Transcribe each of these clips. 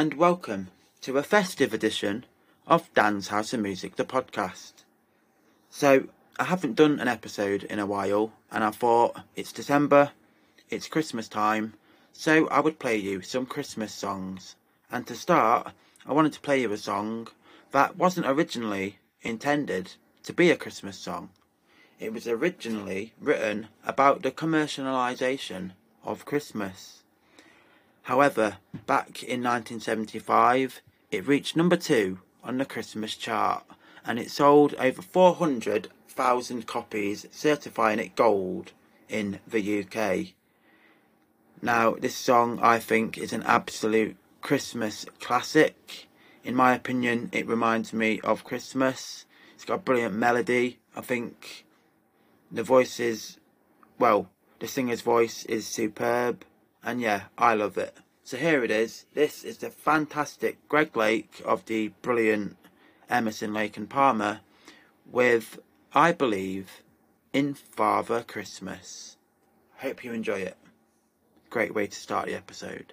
And welcome to a festive edition of Dan's House of Music, the podcast. So, I haven't done an episode in a while, and I thought it's December, it's Christmas time, so I would play you some Christmas songs. And to start, I wanted to play you a song that wasn't originally intended to be a Christmas song. It was originally written about the commercialisation of Christmas. However, back in 1975, it reached number two on the Christmas chart and it sold over 400,000 copies, certifying it gold in the UK. Now, this song I think is an absolute Christmas classic. In my opinion, it reminds me of Christmas. It's got a brilliant melody. I think the voice is, well, the singer's voice is superb and yeah, I love it. So here it is. This is the fantastic Greg Lake of the brilliant Emerson, Lake and Palmer with, I believe, In Father Christmas. Hope you enjoy it. Great way to start the episode.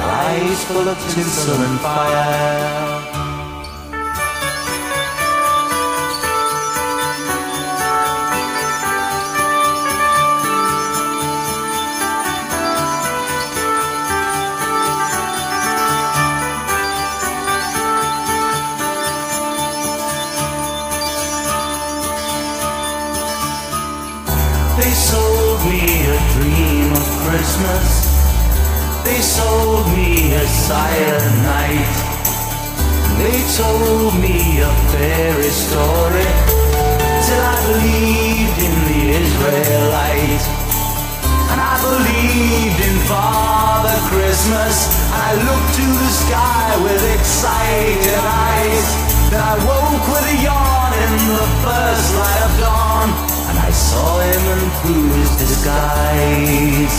eyes full of tinsel and fire. Silent night. They told me a fairy story till I believed in the Israelite. And I believed in Father Christmas. I looked to the sky with excited eyes. Then I woke with a yawn in the first light of dawn. And I saw him in through his disguise.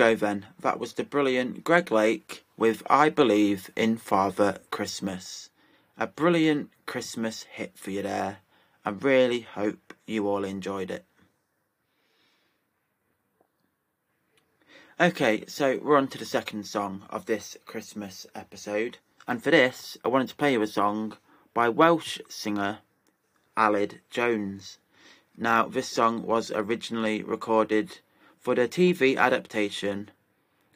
Go then. That was the brilliant Greg Lake with I Believe in Father Christmas. A brilliant Christmas hit for you there. I really hope you all enjoyed it. Okay, so we're on to the second song of this Christmas episode. And for this, I wanted to play you a song by Welsh singer Aled Jones. Now, this song was originally recorded for the TV adaptation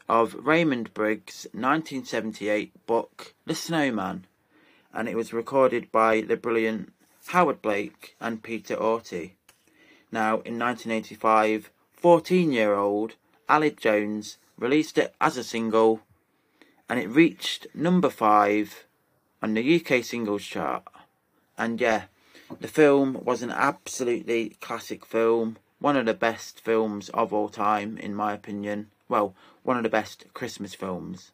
of Raymond Briggs' 1978 book The Snowman, and it was recorded by the brilliant Howard Blake and Peter Auty. Now, in 1985, 14 year old Aled Jones released it as a single and it reached number 5 on the UK singles chart. And yeah, the film was an absolutely classic film, one of the best films of all time, in my opinion. Well, one of the best Christmas films,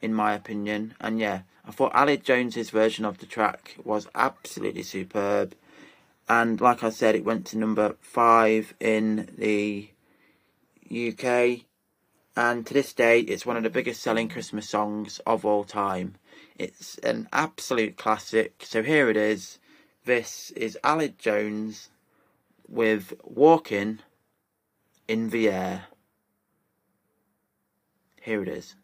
in my opinion. And yeah, I thought Aled Jones's version of the track was absolutely superb. And like I said, it went to number five in the UK. And to this day, it's one of the biggest selling Christmas songs of all time. It's an absolute classic. So here it is. This is Aled Jones with Walking in the Air. Here it is.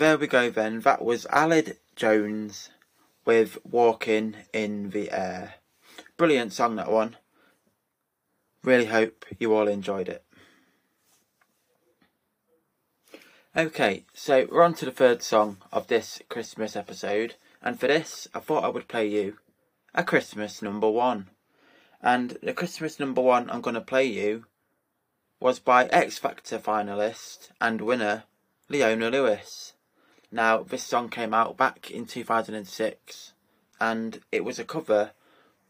There we go then. That was Aled Jones with Walking in the Air. Brilliant song that one. Really hope you all enjoyed it. Okay, so we're on to the third song of this Christmas episode, and for this, I thought I would play you a Christmas number one. And the Christmas number one I'm going to play you was by X Factor finalist and winner Leona Lewis. Now, this song came out back in 2006 and it was a cover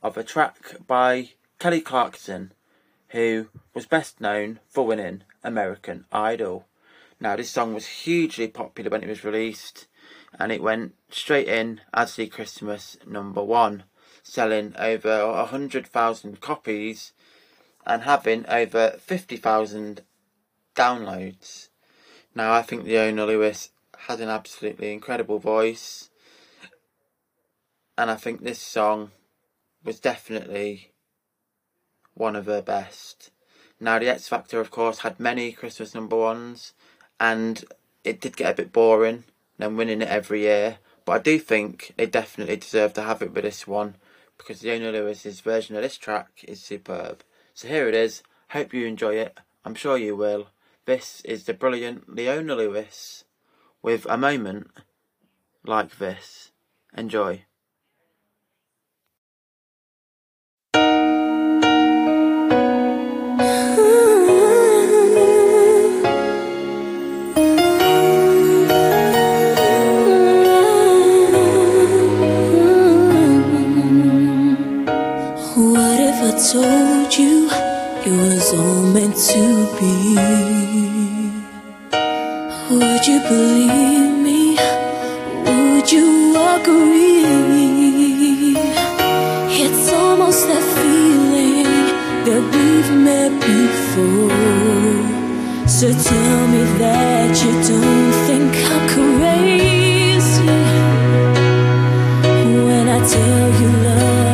of a track by Kelly Clarkson, who was best known for winning American Idol. Now, this song was hugely popular when it was released and it went straight in as the Christmas number one, selling over 100,000 copies and having over 50,000 downloads. Now, I think Leona Lewis has an absolutely incredible voice, and I think this song was definitely one of her best. Now, the X Factor, of course, had many Christmas number ones, and it did get a bit boring, them winning it every year. But I do think they definitely deserve to have it with this one because Leona Lewis's version of this track is superb. So here it is. Hope you enjoy it. I'm sure you will. This is the brilliant Leona Lewis with a moment like this. Enjoy. Told you it was all meant to be? Would you believe me? Would you agree? It's almost that feeling that we've met before. So tell me that you don't think I'm crazy. When I tell you love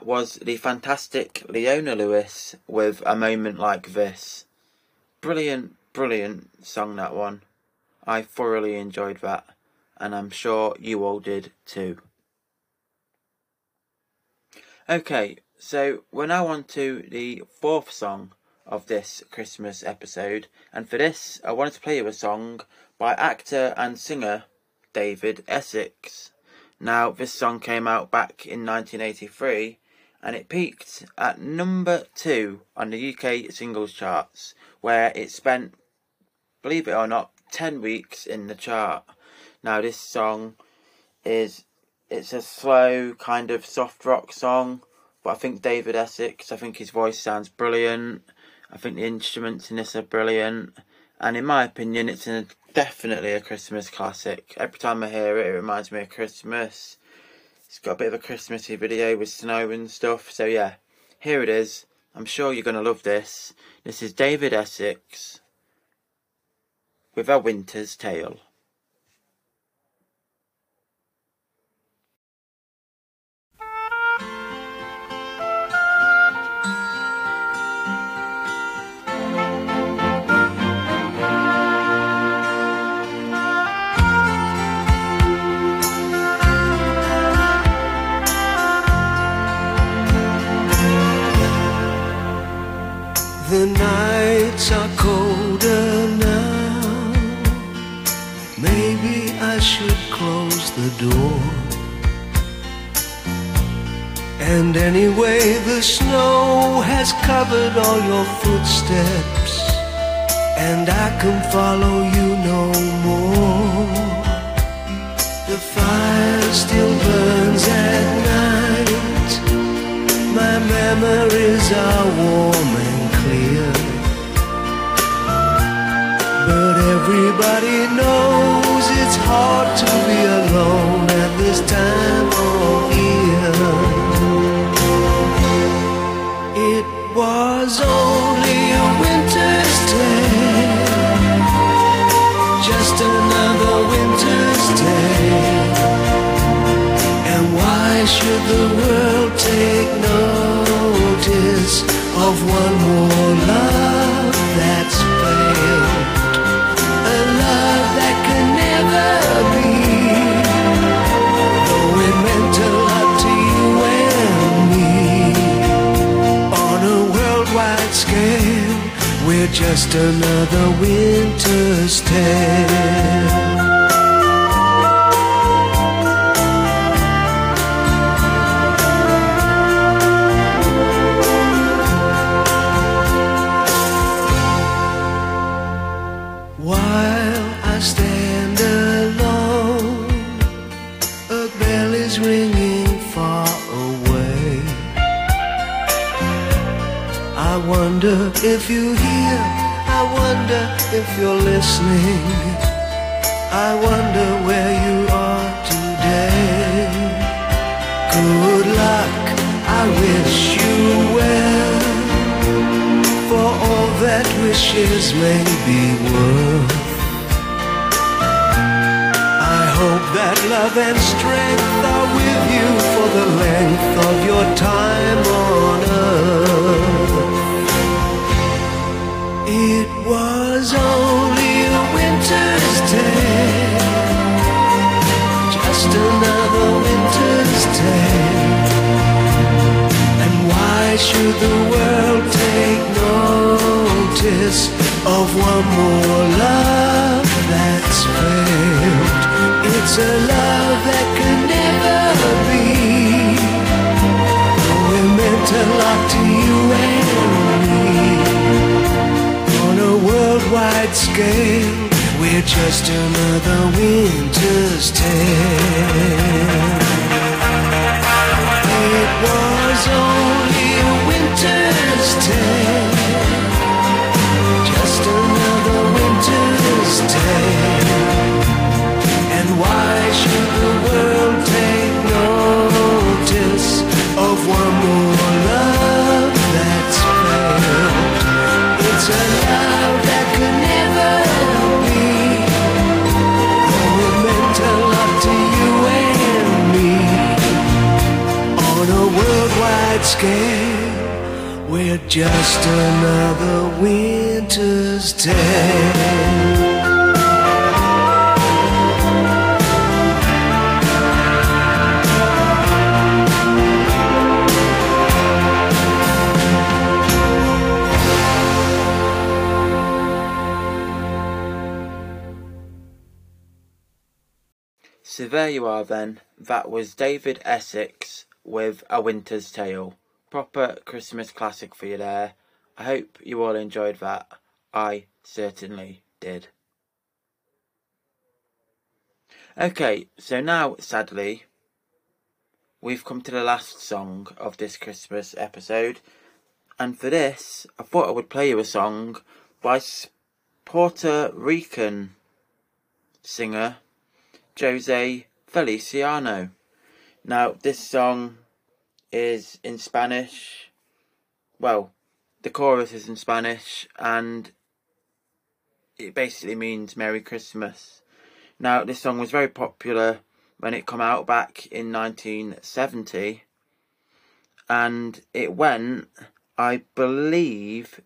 That was the fantastic Leona Lewis with A Moment Like This. Brilliant, brilliant song, that one. I thoroughly enjoyed that, and I'm sure you all did too. Okay, so we're now on to the fourth song of this Christmas episode, and for this, I wanted to play you a song by actor and singer David Essex. Now, this song came out back in 1983 and it peaked at number two on the UK singles charts, where it spent, believe it or not, 10 weeks in the chart. Now, this song is it's a slow kind of soft rock song, but I think David Essex, I think his voice sounds brilliant. I think the instruments in this are brilliant, and in my opinion, it's a definitely a Christmas classic. Every time I hear it, it reminds me of Christmas. It's got a bit of a Christmassy video with snow and stuff. So yeah, here it is. I'm sure you're going to love this. This is David Essex with A Winter's Tale. The nights are colder now. Maybe I should close the door. And anyway, the snow has covered all your footsteps, and I can follow you no more. The fire still burns everybody knows it's hard to be alone at this time of year. It was only a winter's day, just another winter's day. And why should the world take notice of one more just another winter's tale. While I stand alone, a bell is ringing far away. I wonder if you if you're listening. I wonder where you are today. Good luck, I wish you well for all that wishes may be worth. I hope that love and strength are with you there you are then. That was David Essex with A Winter's Tale. Proper Christmas classic for you there. I hope you all enjoyed that. I certainly did. Okay, so now, sadly, we've come to the last song of this Christmas episode. And for this, I thought I would play you a song by Puerto Rican singer Jose Feliciano. Now, this song is in Spanish. Well, the chorus is in Spanish and it basically means Merry Christmas. Now, this song was very popular when it came out back in 1970 and it went, I believe,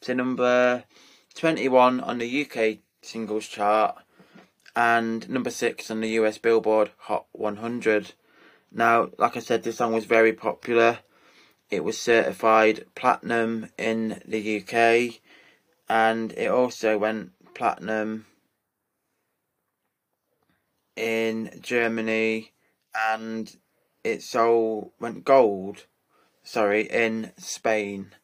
to number 21 on the UK singles chart and number six on the US Billboard Hot 100. Now, like I said, this song was very popular. It was certified platinum in the UK and it also went platinum in Germany and it sold went gold sorry in Spain.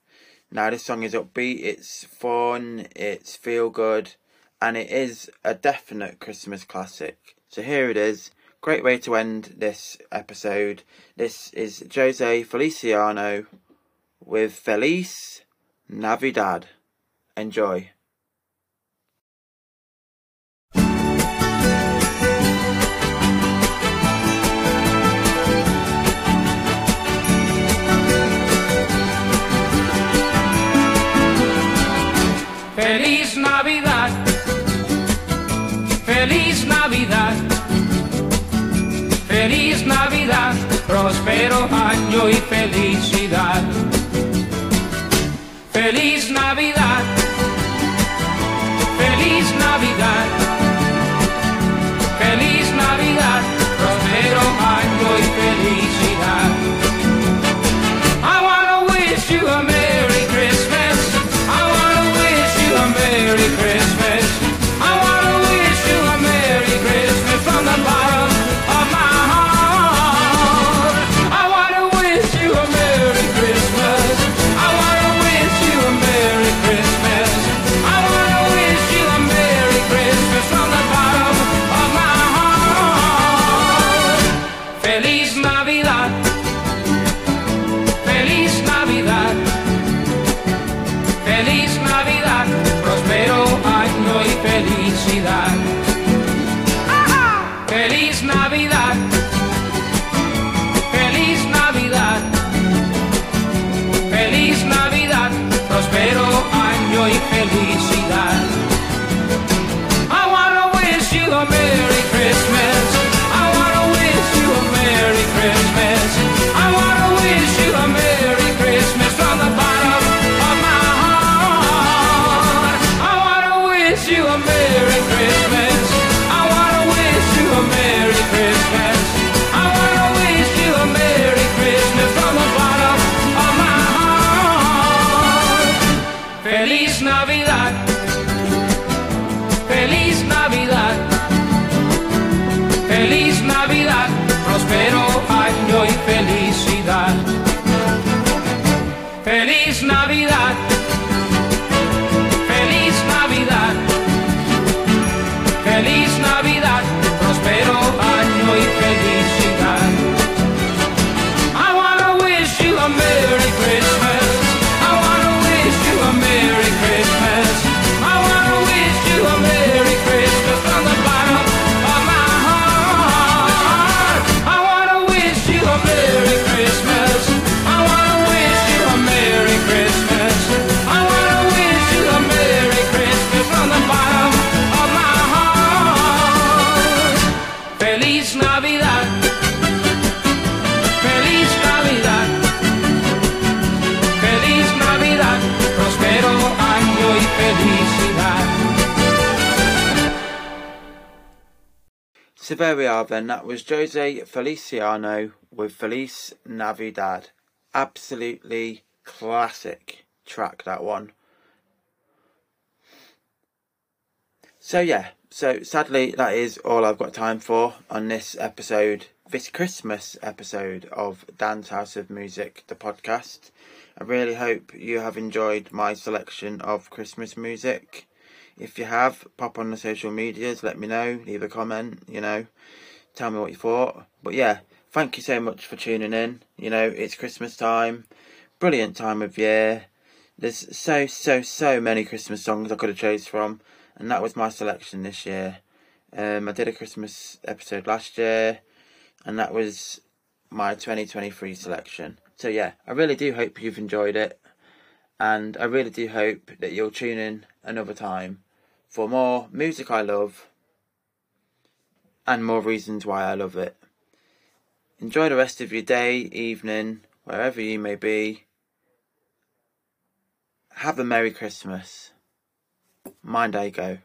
Now this song is upbeat, it's fun, it's feel good and it is a definite Christmas classic. So here it is. Great way to end this episode. This is Jose Feliciano with Feliz Navidad. Enjoy. Felicidad. Feliz there we are then. That was Jose Feliciano with Feliz Navidad. Absolutely classic track, that one. So yeah, so sadly that is all I've got time for on this episode, this Christmas episode of Dan's House of Music, the podcast. I really hope you have enjoyed my selection of Christmas music. If you have, pop on the social medias, let me know, leave a comment, you know, tell me what you thought. But yeah, thank you so much for tuning in. You know, it's Christmas time, brilliant time of year. There's so, so, so many Christmas songs I could have chose from, and that was my selection this year. Um, I did a Christmas episode last year, and that was my 2023 selection. So yeah, I really do hope you've enjoyed it, and I really do hope that you'll tune in another time for more music I love and more reasons why I love it. Enjoy the rest of your day, evening, wherever you may be. Have a Merry Christmas. Mind I go.